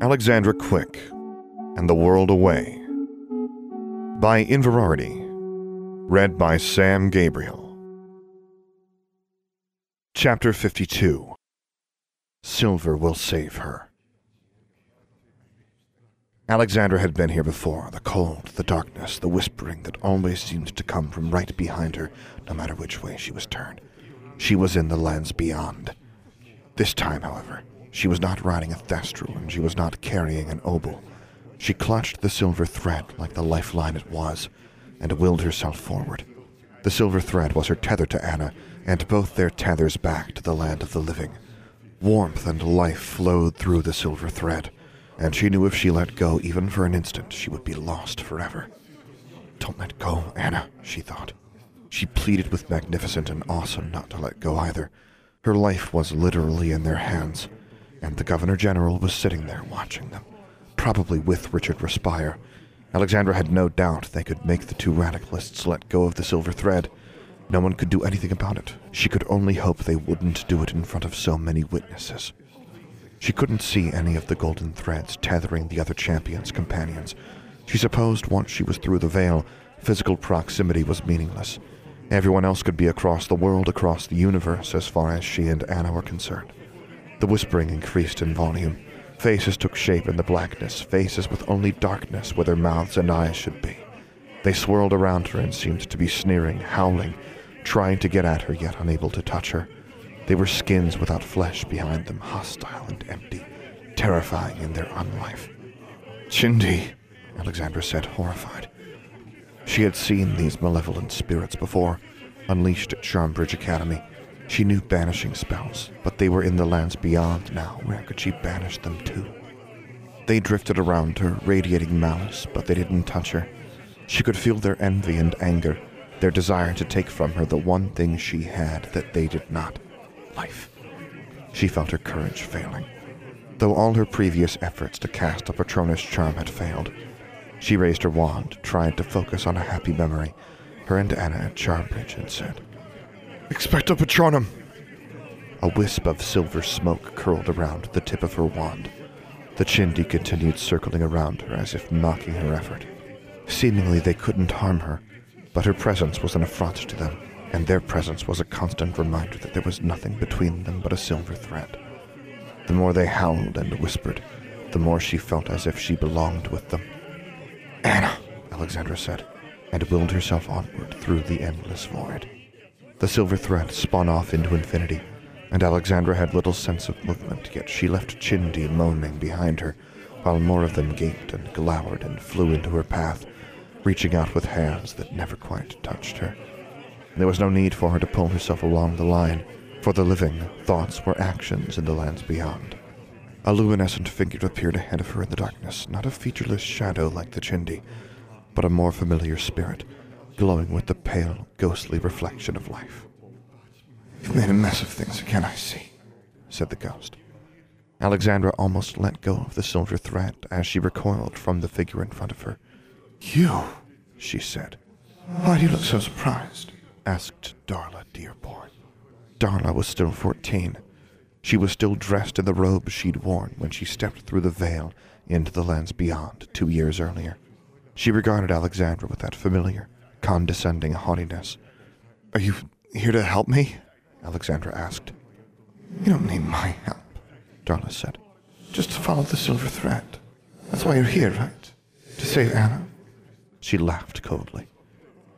Alexandra Quick and the World Away by Inverarity. Read by Sam Gabriel. Chapter 52 Silver Will Save Her. Alexandra had been here before. The cold, the darkness, the whispering that always seemed to come from right behind her, no matter which way she was turned. She was in the lands beyond. This time, however, she was not riding a thestral and she was not carrying an obol. She clutched the silver thread like the lifeline it was and willed herself forward. The silver thread was her tether to Anna, and both their tethers back to the land of the living. Warmth and life flowed through the silver thread, and she knew if she let go even for an instant, she would be lost forever. Don't let go, Anna, she thought. She pleaded with Magnificent and Awesome not to let go either. Her life was literally in their hands, and the Governor General was sitting there watching them, probably with Richard Respire. Alexandra had no doubt they could make the two radicalists let go of the silver thread. No one could do anything about it. She could only hope they wouldn't do it in front of so many witnesses. She couldn't see any of the golden threads tethering the other champion's companions. She supposed once she was through the veil, physical proximity was meaningless. Everyone else could be across the world, across the universe, as far as she and Anna were concerned. The whispering increased in volume. Faces took shape in the blackness, faces with only darkness where their mouths and eyes should be. They swirled around her and seemed to be sneering, howling, trying to get at her, yet unable to touch her. They were skins without flesh behind them, hostile and empty, terrifying in their unlife. Chindi, Alexandra said, horrified. She had seen these malevolent spirits before, unleashed at Charmbridge Academy. She knew banishing spells, but they were in the lands beyond now. Where could she banish them to? They drifted around her, radiating malice, but they didn't touch her. She could feel their envy and anger, their desire to take from her the one thing she had that they did not life. She felt her courage failing. Though all her previous efforts to cast a Patronus charm had failed, she raised her wand, tried to focus on a happy memory, her and Anna at Charmbridge, and said, Expecto Patronum! A wisp of silver smoke curled around the tip of her wand. The Chindi continued circling around her as if mocking her effort. Seemingly they couldn't harm her, but her presence was an affront to them, and their presence was a constant reminder that there was nothing between them but a silver thread. The more they howled and whispered, the more she felt as if she belonged with them. Anna, Alexandra said, and willed herself onward through the endless void. The silver thread spun off into infinity, and Alexandra had little sense of movement, yet she left Chindi moaning behind her, while more of them gaped and glowered and flew into her path, reaching out with hands that never quite touched her. There was no need for her to pull herself along the line, for the living, thoughts were actions in the lands beyond. A luminescent figure appeared ahead of her in the darkness, not a featureless shadow like the Chindi, but a more familiar spirit, glowing with the pale, ghostly reflection of life. You've made a mess of things again, I see, said the ghost. Alexandra almost let go of the silver thread as she recoiled from the figure in front of her. You, she said. Why do you look so surprised? asked Darla Dearborn. Darla was still fourteen. She was still dressed in the robe she'd worn when she stepped through the veil into the lands beyond two years earlier. She regarded Alexandra with that familiar, condescending haughtiness. Are you here to help me? Alexandra asked. You don't need my help, Darla said. Just follow the silver thread. That's why you're here, right? To save Anna? She laughed coldly.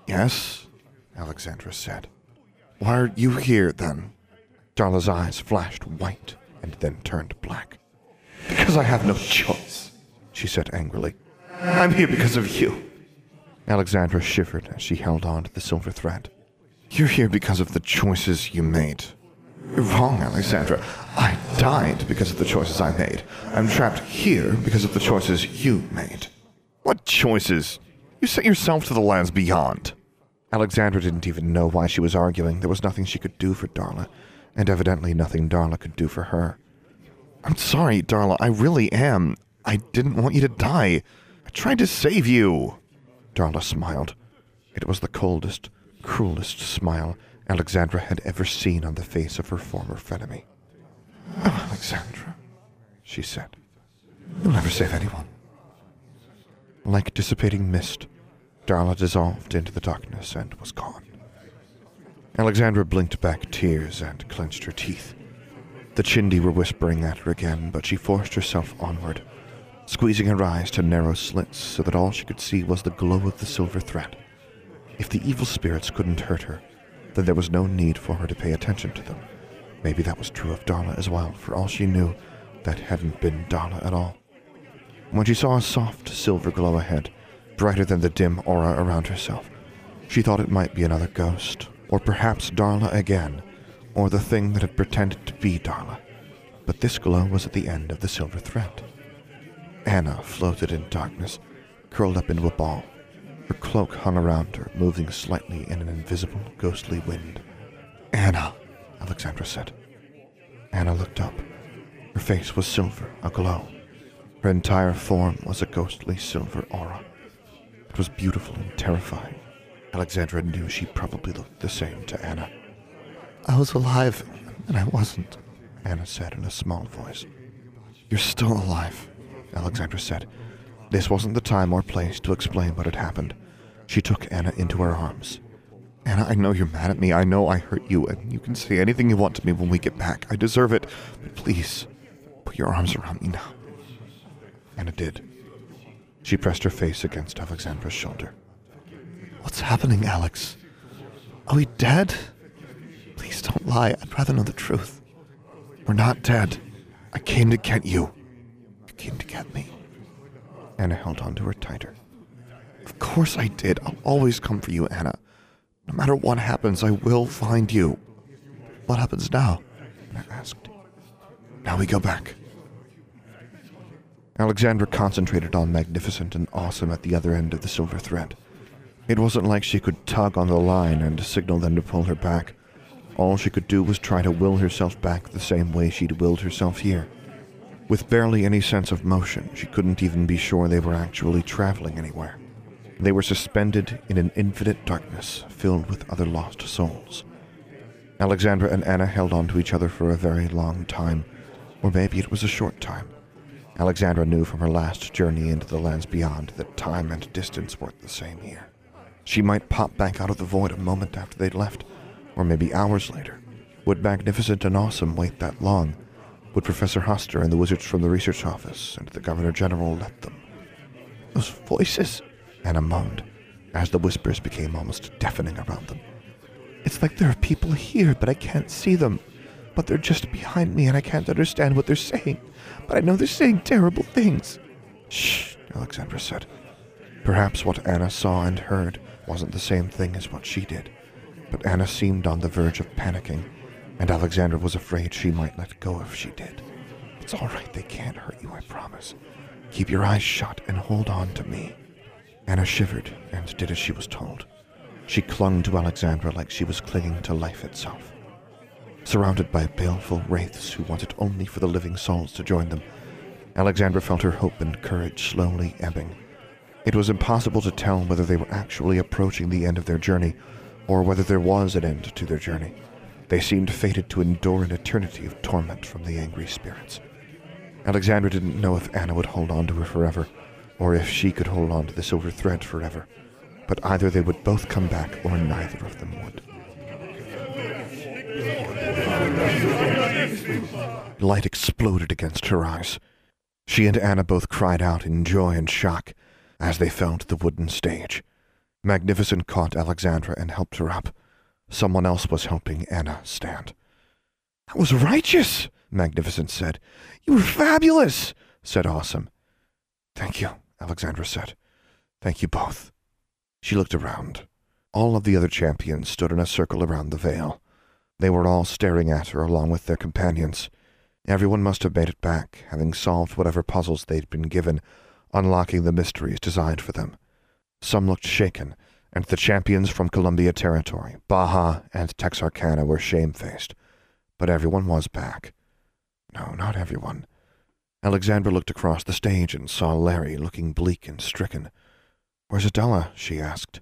Yes, Alexandra said. Why are you here, then? Darla's eyes flashed white and then turned black. Because I have no choice, she said angrily. I'm here because of you. Alexandra shivered as she held on to the silver thread. You're here because of the choices you made. You're wrong, Alexandra. I died because of the choices I made. I'm trapped here because of the choices you made. What choices? You sent yourself to the lands beyond. Alexandra didn't even know why she was arguing. There was nothing she could do for Darla, and evidently nothing Darla could do for her. I'm sorry, Darla. I really am. I didn't want you to die. I tried to save you. Darla smiled. It was the coldest, cruelest smile Alexandra had ever seen on the face of her former frenemy. Oh, Alexandra, she said. You'll never save anyone. Like dissipating mist, Darla dissolved into the darkness and was gone. Alexandra blinked back tears and clenched her teeth. The Chindi were whispering at her again, but she forced herself onward, squeezing her eyes to narrow slits so that all she could see was the glow of the silver thread. If the evil spirits couldn't hurt her, then there was no need for her to pay attention to them. Maybe that was true of Darla as well. For all she knew, that hadn't been Darla at all. When she saw a soft silver glow ahead, brighter than the dim aura around herself, she thought it might be another ghost, or perhaps Darla again, or the thing that had pretended to be Darla. But this glow was at the end of the silver thread. Anna floated in darkness, curled up into a ball. Her cloak hung around her, moving slightly in an invisible, ghostly wind. Anna, Alexandra said. Anna looked up. Her face was silver, aglow. Her entire form was a ghostly silver aura. It was beautiful and terrifying. Alexandra knew she probably looked the same to Anna. I was alive, and I wasn't, Anna said in a small voice. You're still alive, Alexandra said. This wasn't the time or place to explain what had happened. She took Anna into her arms. Anna, I know you're mad at me. I know I hurt you, and you can say anything you want to me when we get back. I deserve it. But please, put your arms around me now. Anna did. She pressed her face against Alexandra's shoulder. What's happening, Alex? Are we dead? Please don't lie. I'd rather know the truth. We're not dead. I came to get you. Came to get me. Anna held on to her tighter. Of course I did. I'll always come for you, Anna. No matter what happens, I will find you. What happens now? Anna asked. Now we go back. Alexandra concentrated on magnificent and awesome at the other end of the silver thread. It wasn't like she could tug on the line and signal them to pull her back. All she could do was try to will herself back the same way she'd willed herself here. With barely any sense of motion, she couldn't even be sure they were actually traveling anywhere. They were suspended in an infinite darkness filled with other lost souls. Alexandra and Anna held on to each other for a very long time, or maybe it was a short time. Alexandra knew from her last journey into the lands beyond that time and distance weren't the same here. She might pop back out of the void a moment after they'd left, or maybe hours later. Would Magnificent and Awesome wait that long? Would Professor Hoster and the wizards from the research office and the Governor General let them? Those voices, Anna moaned, as the whispers became almost deafening around them. It's like there are people here, but I can't see them. But they're just behind me and I can't understand what they're saying. But I know they're saying terrible things. Shh, Alexandra said. Perhaps what Anna saw and heard wasn't the same thing as what she did, but Anna seemed on the verge of panicking, and Alexandra was afraid she might let go if she did. It's all right, they can't hurt you, I promise. Keep your eyes shut and hold on to me. Anna shivered and did as she was told. She clung to Alexandra like she was clinging to life itself. Surrounded by baleful wraiths who wanted only for the living souls to join them, Alexandra felt her hope and courage slowly ebbing. It was impossible to tell whether they were actually approaching the end of their journey, or whether there was an end to their journey. They seemed fated to endure an eternity of torment from the angry spirits. Alexandra didn't know if Anna would hold on to her forever, or if she could hold on to the silver thread forever. But either they would both come back, or neither of them would. Light exploded against her eyes. She and Anna both cried out in joy and shock as they fell to the wooden stage. Magnificent caught Alexandra and helped her up. Someone else was helping Anna stand. That was righteous, Magnificent said. You were fabulous, said Awesome. Thank you, Alexandra said. Thank you both. She looked around. All of the other champions stood in a circle around the veil. They were all staring at her along with their companions. Everyone must have made it back, having solved whatever puzzles they'd been given, unlocking the mysteries designed for them. Some looked shaken, and the champions from Columbia Territory, Baja, and Texarkana were shamefaced. But everyone was back. No, not everyone. Alexandra looked across the stage and saw Larry looking bleak and stricken. Where's Adela? she asked.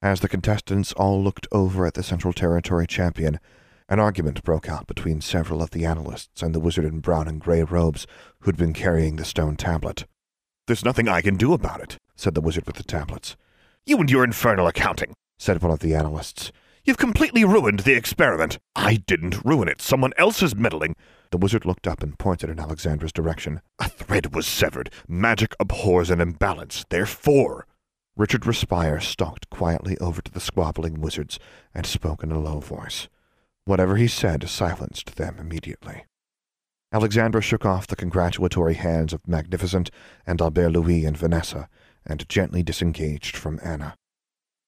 As the contestants all looked over at the Central Territory champion, An argument broke out between several of the analysts and the wizard in brown and gray robes who'd been carrying the stone tablet. There's nothing I can do about it, said the wizard with the tablets. You and your infernal accounting, said one of the analysts. You've completely ruined the experiment. I didn't ruin it. Someone else is meddling. The wizard looked up and pointed in Alexandra's direction. A thread was severed. Magic abhors an imbalance. Therefore. Richard Respire stalked quietly over to the squabbling wizards and spoke in a low voice. Whatever he said silenced them immediately. Alexandra shook off the congratulatory hands of Magnificent and Albert Louis and Vanessa and gently disengaged from Anna.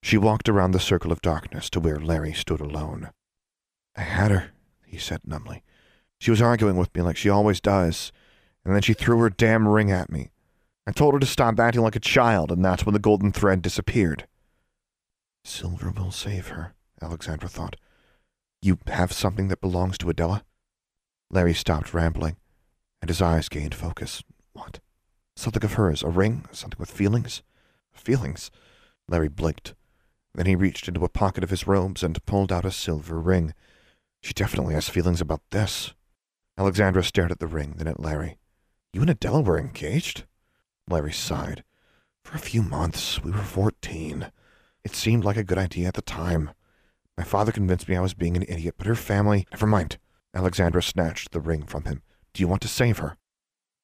She walked around the circle of darkness to where Larry stood alone. I had her, he said numbly. She was arguing with me like she always does, and then she threw her damn ring at me. I told her to stop acting like a child, and that's when the golden thread disappeared. Silver will save her, Alexandra thought. You have something that belongs to Adela? Larry stopped rambling, and his eyes gained focus. What? Something of hers, a ring, something with feelings? Feelings? Larry blinked. Then he reached into a pocket of his robes and pulled out a silver ring. She definitely has feelings about this. Alexandra stared at the ring, then at Larry. You and Adela were engaged? Larry sighed. For a few months. We were fourteen. It seemed like a good idea at the time. My father convinced me I was being an idiot, but her family... Never mind. Alexandra snatched the ring from him. Do you want to save her?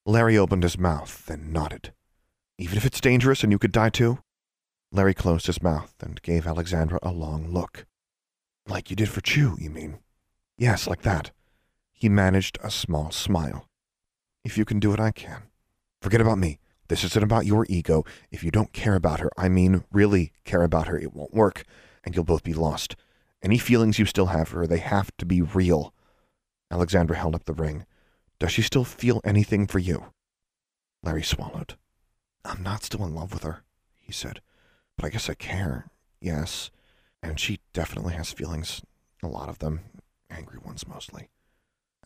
Larry opened his mouth, then nodded. Even if it's dangerous and you could die too? Larry closed his mouth and gave Alexandra a long look. Like you did for Chu, you mean? Yes, like that. He managed a small smile. If you can do it, I can. Forget about me. This isn't about your ego. If you don't care about her, I mean really care about her, it won't work, and you'll both be lost. Any feelings you still have for her, they have to be real. Alexandra held up the ring. Does she still feel anything for you? Larry swallowed. I'm not still in love with her, he said. But I guess I care. Yes. And she definitely has feelings. A lot of them. Angry ones mostly.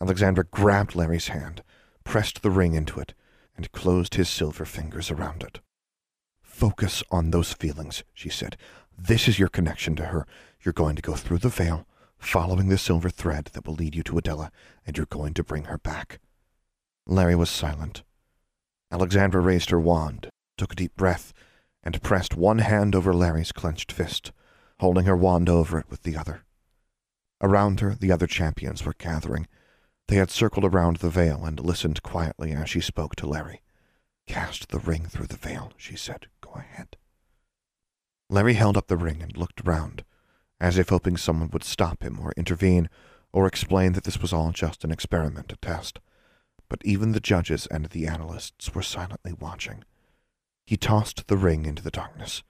Alexandra grabbed Larry's hand, pressed the ring into it, and closed his silver fingers around it. Focus on those feelings, she said. This is your connection to her. You're going to go through the veil, following the silver thread that will lead you to Adela, and you're going to bring her back. Larry was silent. Alexandra raised her wand, took a deep breath, and pressed one hand over Larry's clenched fist, holding her wand over it with the other. Around her, the other champions were gathering. They had circled around the veil and listened quietly as she spoke to Larry. Cast the ring through the veil, she said. Go ahead. Larry held up the ring and looked around, as if hoping someone would stop him or intervene or explain that this was all just an experiment, a test. But even the judges and the analysts were silently watching. He tossed the ring into the darkness.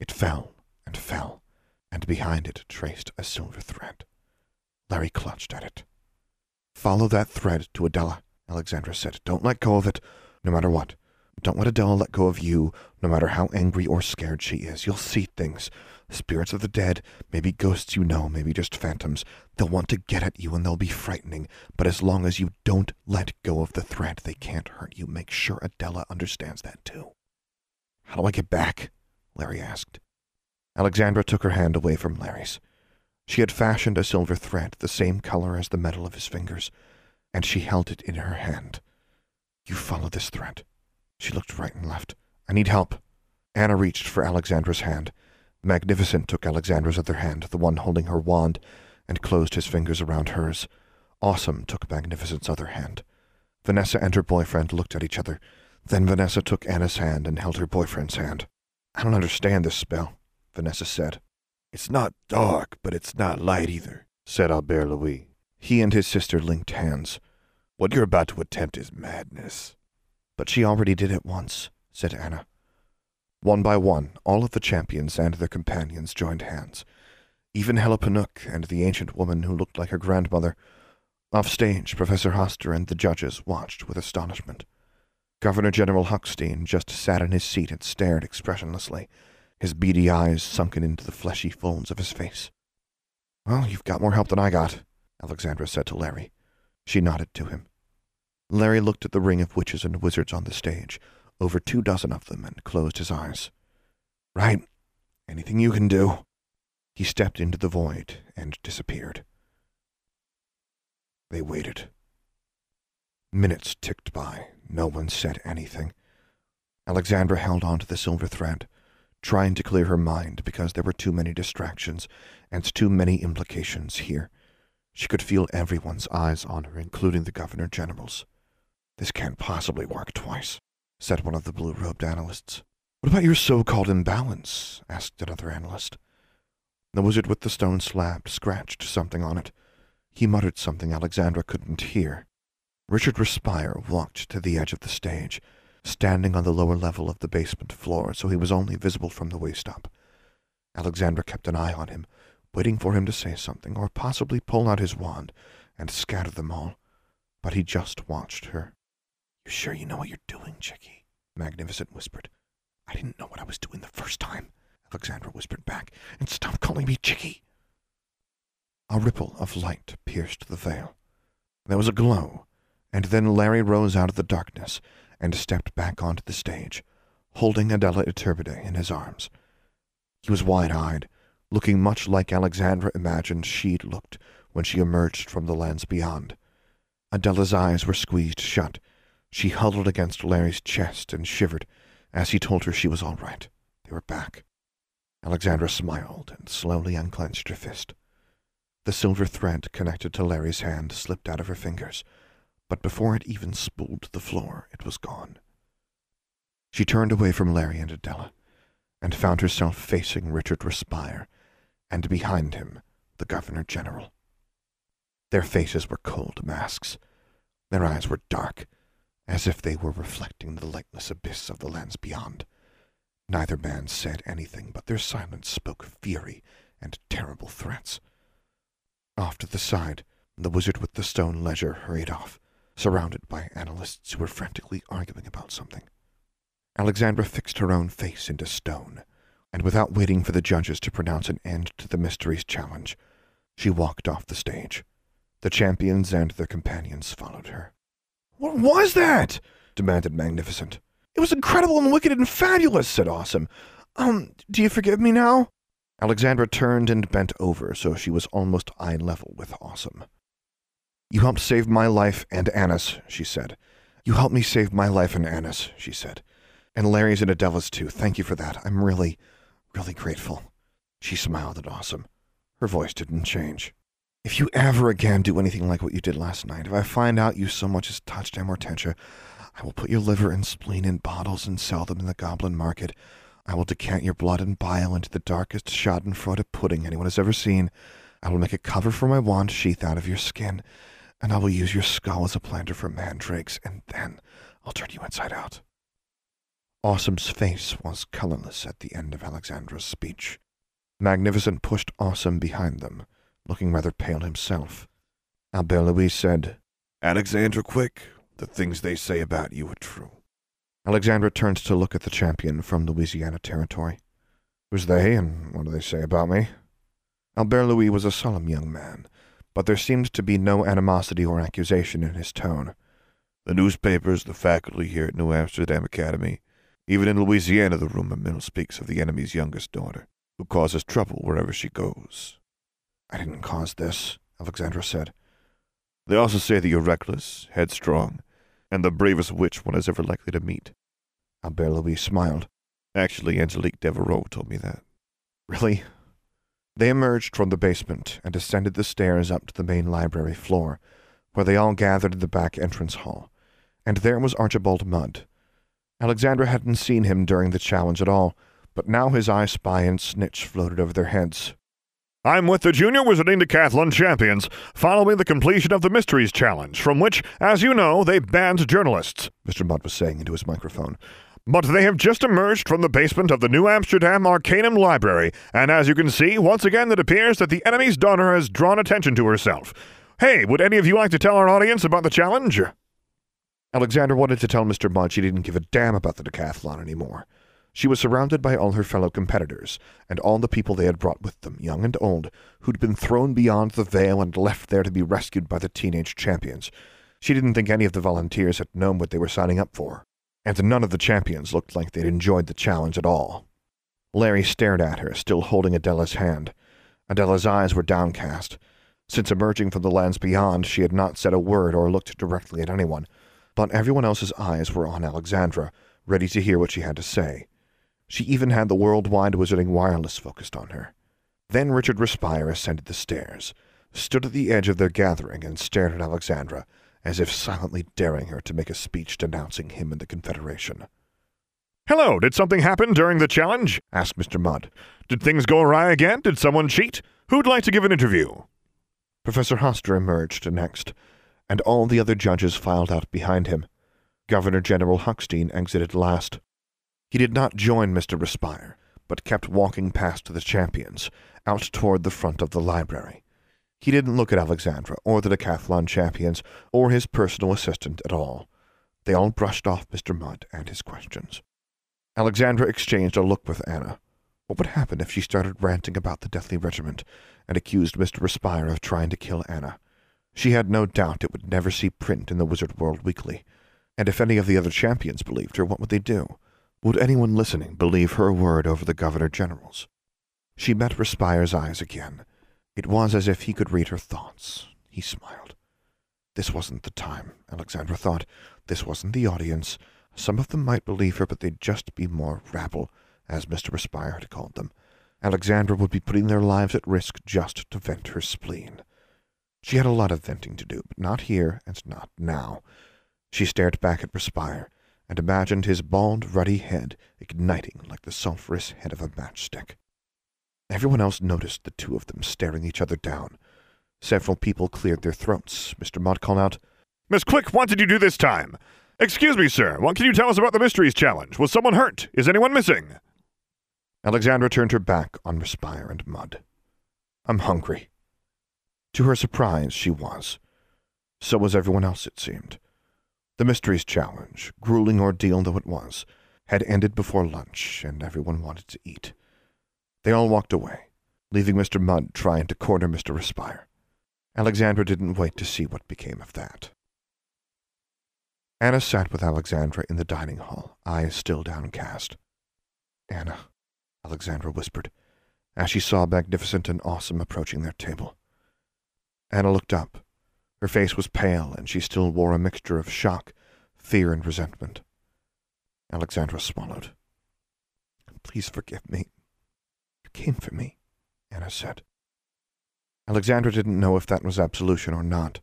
It fell and fell, and behind it traced a silver thread. Larry clutched at it. Follow that thread to Adela, Alexandra said. Don't let go of it, no matter what. Don't let Adela let go of you, no matter how angry or scared she is. You'll see things. Spirits of the dead, maybe ghosts you know, maybe just phantoms. They'll want to get at you and they'll be frightening, but as long as you don't let go of the thread, they can't hurt you. Make sure Adela understands that too. How do I get back? Larry asked. Alexandra took her hand away from Larry's. She had fashioned a silver thread the same color as the metal of his fingers, and she held it in her hand. You follow this thread. She looked right and left. I need help. Anna reached for Alexandra's hand. Magnificent took Alexandra's other hand, the one holding her wand, and closed his fingers around hers. Awesome took Magnificent's other hand. Vanessa and her boyfriend looked at each other. Then Vanessa took Anna's hand and held her boyfriend's hand. I don't understand this spell, Vanessa said. It's not dark, but it's not light either, said Albert Louis. He and his sister linked hands. What you're about to attempt is madness. But she already did it once, said Anna. One by one, all of the champions and their companions joined hands. Even Helipanuk and the ancient woman who looked like her grandmother. Off stage, Professor Hoster and the judges watched with astonishment. Governor General Huckstein just sat in his seat and stared expressionlessly, his beady eyes sunken into the fleshy folds of his face. Well, you've got more help than I got, Alexandra said to Larry. She nodded to him. Larry looked at the ring of witches and wizards on the stage, over two dozen of them, and closed his eyes. Right. Anything you can do. He stepped into the void and disappeared. They waited. Minutes ticked by. No one said anything. Alexandra held on to the silver thread, trying to clear her mind because there were too many distractions and too many implications here. She could feel everyone's eyes on her, including the Governor General's. This can't possibly work twice, said one of the blue robed analysts. What about your so called imbalance? asked another analyst. The wizard with the stone slab scratched something on it. He muttered something Alexandra couldn't hear. Richard Respire walked to the edge of the stage, standing on the lower level of the basement floor, so he was only visible from the waist up. Alexandra kept an eye on him, waiting for him to say something, or possibly pull out his wand and scatter them all. But he just watched her. You sure you know what you're doing, Chickie? Magnificent whispered. I didn't know what I was doing the first time. Alexandra whispered back, and stop calling me Chickie. A ripple of light pierced the veil. There was a glow, and then Larry rose out of the darkness and stepped back onto the stage, holding Adela Iturbide in his arms. He was wide-eyed, looking much like Alexandra imagined she'd looked when she emerged from the lands beyond. Adela's eyes were squeezed shut. She huddled against Larry's chest and shivered as he told her she was all right. They were back. Alexandra smiled and slowly unclenched her fist. The silver thread connected to Larry's hand slipped out of her fingers, but before it even spooled the floor, it was gone. She turned away from Larry and Adela, and found herself facing Richard Respire, and behind him the Governor General. Their faces were cold masks. Their eyes were dark, as if they were reflecting the lightless abyss of the lands beyond. Neither man said anything, but their silence spoke fury and terrible threats. Off to the side, the wizard with the stone ledger hurried off, surrounded by analysts who were frantically arguing about something. Alexandra fixed her own face into stone, and without waiting for the judges to pronounce an end to the mystery's challenge, she walked off the stage. The champions and their companions followed her. What was that? demanded Magnificent. It was incredible and wicked and fabulous, said Awesome. Um, do you forgive me now? Alexandra turned and bent over so she was almost eye level with Awesome. You helped save my life and Anna's, she said. You helped me save my life and Anna's, she said. And Larry's and Adela's too. Thank you for that. I'm really, really grateful. She smiled at Awesome. Her voice didn't change. If you ever again do anything like what you did last night, if I find out you so much as touched Amortentia, I will put your liver and spleen in bottles and sell them in the goblin market. I will decant your blood and bile into the darkest schadenfreude pudding anyone has ever seen. I will make a cover for my wand sheath out of your skin, and I will use your skull as a planter for mandrakes, and then I'll turn you inside out. Awesome's face was colorless at the end of Alexandra's speech. Magnificent pushed Awesome behind them, looking rather pale himself. Albert Louis said, Alexandra Quick, the things they say about you are true. Alexandra turned to look at the champion from Louisiana Territory. Who's they, and what do they say about me? Albert Louis was a solemn young man, but there seemed to be no animosity or accusation in his tone. The newspapers, the faculty here at New Amsterdam Academy, even in Louisiana the rumor mill speaks of the enemy's youngest daughter, who causes trouble wherever she goes. I didn't cause this, Alexandra said. They also say that you're reckless, headstrong, and the bravest witch one is ever likely to meet. Albert Louis smiled. Actually, Angelique Devereaux told me that. Really? They emerged from the basement and ascended the stairs up to the main library floor, where they all gathered in the back entrance hall. And there was Archibald Mudd. Alexandra hadn't seen him during the challenge at all, but now his eye spy and snitch floated over their heads. I'm with the Junior Wizarding Decathlon champions, following the completion of the Mysteries Challenge, from which, as you know, they banned journalists, Mr. Mudd was saying into his microphone. But they have just emerged from the basement of the New Amsterdam Arcanum Library, and as you can see, once again it appears that the enemy's daughter has drawn attention to herself. Hey, would any of you like to tell our audience about the challenge? Alexandra wanted to tell Mr. Mudd she didn't give a damn about the decathlon anymore. She was surrounded by all her fellow competitors, and all the people they had brought with them, young and old, who'd been thrown beyond the veil and left there to be rescued by the teenage champions. She didn't think any of the volunteers had known what they were signing up for, and none of the champions looked like they'd enjoyed the challenge at all. Larry stared at her, still holding Adela's hand. Adela's eyes were downcast. Since emerging from the lands beyond, she had not said a word or looked directly at anyone, but everyone else's eyes were on Alexandra, ready to hear what she had to say. She even had the worldwide wizarding wireless focused on her. Then Richard Respire ascended the stairs, stood at the edge of their gathering, and stared at Alexandra, as if silently daring her to make a speech denouncing him and the Confederation. Hello, did something happen during the challenge? asked Mr. Mudd. Did things go awry again? Did someone cheat? Who'd like to give an interview? Professor Hoster emerged next, and all the other judges filed out behind him. Governor General Huckstein exited last. He did not join Mr. Respire, but kept walking past the champions, out toward the front of the library. He didn't look at Alexandra or the decathlon champions or his personal assistant at all. They all brushed off Mr. Mudd and his questions. Alexandra exchanged a look with Anna. What would happen if she started ranting about the deathly regiment and accused Mr. Respire of trying to kill Anna? She had no doubt it would never see print in the Wizard World Weekly. And if any of the other champions believed her, what would they do? Would anyone listening believe her word over the Governor General's? She met Respire's eyes again. It was as if he could read her thoughts. He smiled. This wasn't the time, Alexandra thought. This wasn't the audience. Some of them might believe her, but they'd just be more rabble, as Mr. Respire had called them. Alexandra would be putting their lives at risk just to vent her spleen. She had a lot of venting to do, but not here and not now. She stared back at Respire and imagined his bald, ruddy head igniting like the sulphurous head of a matchstick. Everyone else noticed the two of them staring each other down. Several people cleared their throats. Mr. Mudd called out, Miss Quick, what did you do this time? Excuse me, sir. What can you tell us about the Mysteries Challenge? Was someone hurt? Is anyone missing? Alexandra turned her back on Respire and Mudd. I'm hungry. To her surprise, she was. So was everyone else, it seemed. The Mysteries Challenge, grueling ordeal though it was, had ended before lunch, and everyone wanted to eat. They all walked away, leaving Mr. Mudd trying to corner Mr. Respire. Alexandra didn't wait to see what became of that. Anna sat with Alexandra in the dining hall, eyes still downcast. Anna, Alexandra whispered, as she saw Magnificent and Awesome approaching their table. Anna looked up. Her face was pale, and she still wore a mixture of shock, fear, and resentment. Alexandra swallowed. Please forgive me. You came for me, Anna said. Alexandra didn't know if that was absolution or not.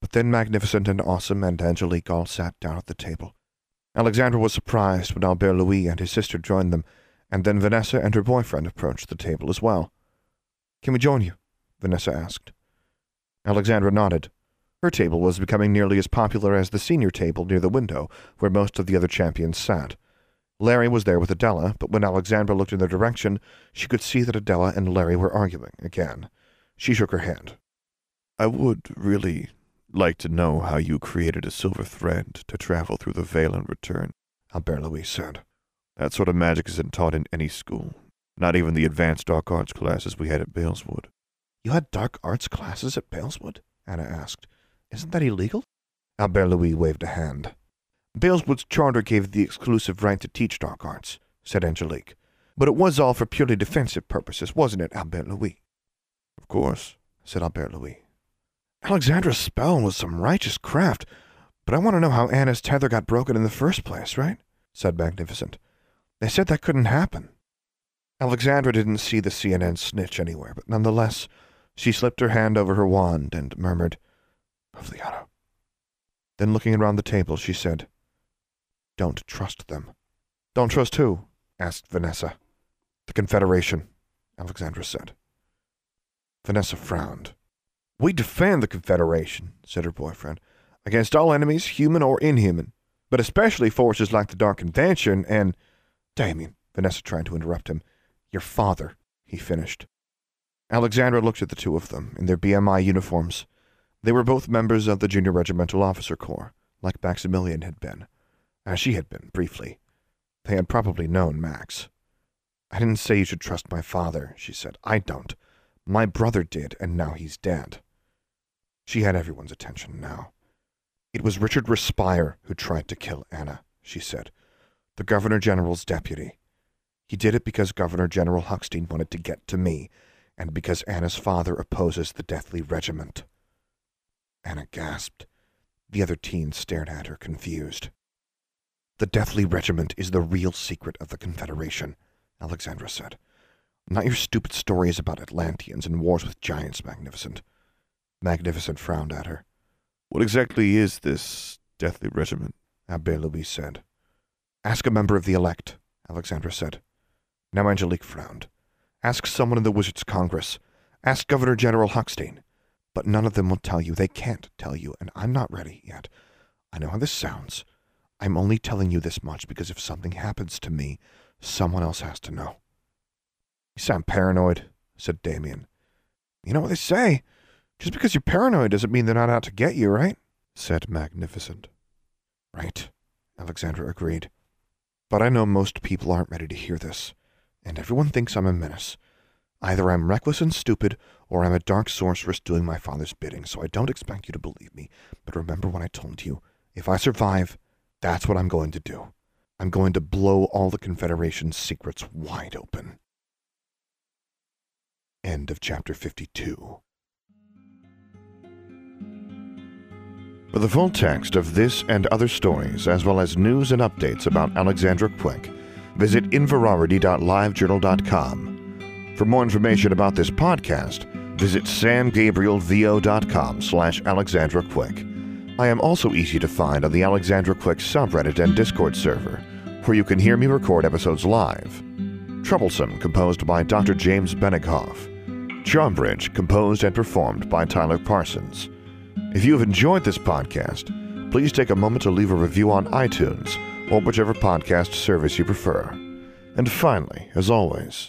But then Magnificent and Awesome and Angelique all sat down at the table. Alexandra was surprised when Albert Louis and his sister joined them, and then Vanessa and her boyfriend approached the table as well. Can we join you? Vanessa asked. Alexandra nodded. Her table was becoming nearly as popular as the senior table near the window, where most of the other champions sat. Larry was there with Adela, but when Alexandra looked in their direction, she could see that Adela and Larry were arguing again. She shook her head. I would really like to know how you created a silver thread to travel through the veil and return, Albert Louis said. That sort of magic isn't taught in any school, not even the advanced dark arts classes we had at Baleswood. You had dark arts classes at Baleswood? Anna asked. Isn't that illegal? Albert Louis waved a hand. Baleswood's charter gave the exclusive right to teach dark arts, said Angelique. But it was all for purely defensive purposes, wasn't it, Albert Louis? Of course, said Albert Louis. Alexandra's spell was some righteous craft, but I want to know how Anna's tether got broken in the first place, right? said Magnificent. They said that couldn't happen. Alexandra didn't see the CNN snitch anywhere, but nonetheless, she slipped her hand over her wand and murmured, Pavliano. Then looking around the table, she said, Don't trust them. Don't trust who? asked Vanessa. The Confederation, Alexandra said. Vanessa frowned. We defend the Confederation, said her boyfriend, against all enemies, human or inhuman, but especially forces like the Dark Convention and. Damien, Vanessa tried to interrupt him. Your father, he finished. Alexandra looked at the two of them in their BMI uniforms. They were both members of the Junior Regimental Officer Corps, like Maximilian had been, as she had been, briefly. They had probably known Max. I didn't say you should trust my father, she said. I don't. My brother did, and now he's dead. She had everyone's attention now. It was Richard Respire who tried to kill Anna, she said, the Governor General's deputy. He did it because Governor General Huckstein wanted to get to me, and because Anna's father opposes the deathly regiment. Anna gasped. The other teens stared at her, confused. The deathly regiment is the real secret of the Confederation, Alexandra said. Not your stupid stories about Atlanteans and wars with giants, Magnificent. Magnificent frowned at her. What exactly is this deathly regiment? Albert Louis said. Ask a member of the elect, Alexandra said. Now Angelique frowned. Ask someone in the Wizards' Congress. Ask Governor General Huckstein. But none of them will tell you. They can't tell you, and I'm not ready yet. I know how this sounds. I'm only telling you this much because if something happens to me, someone else has to know. You sound paranoid, said Damien. You know what they say. Just because you're paranoid doesn't mean they're not out to get you, right? said Magnificent. Right, Alexandra agreed. But I know most people aren't ready to hear this, and everyone thinks I'm a menace. Either I'm reckless and stupid, or I'm a dark sorceress doing my father's bidding, so I don't expect you to believe me. But remember what I told you. If I survive, that's what I'm going to do. I'm going to blow all the Confederation's secrets wide open. End of chapter 52. For the full text of this and other stories, as well as news and updates about Alexandra Quick, visit inverarity.livejournal.com. For more information about this podcast, visit samgabrielvo.com slash Alexandra Quick. I am also easy to find on the Alexandra Quick subreddit and Discord server, where you can hear me record episodes live. Troublesome, composed by Dr. James Benighoff. Charmbridge, composed and performed by Tyler Parsons. If you have enjoyed this podcast, please take a moment to leave a review on iTunes or whichever podcast service you prefer. And finally, as always,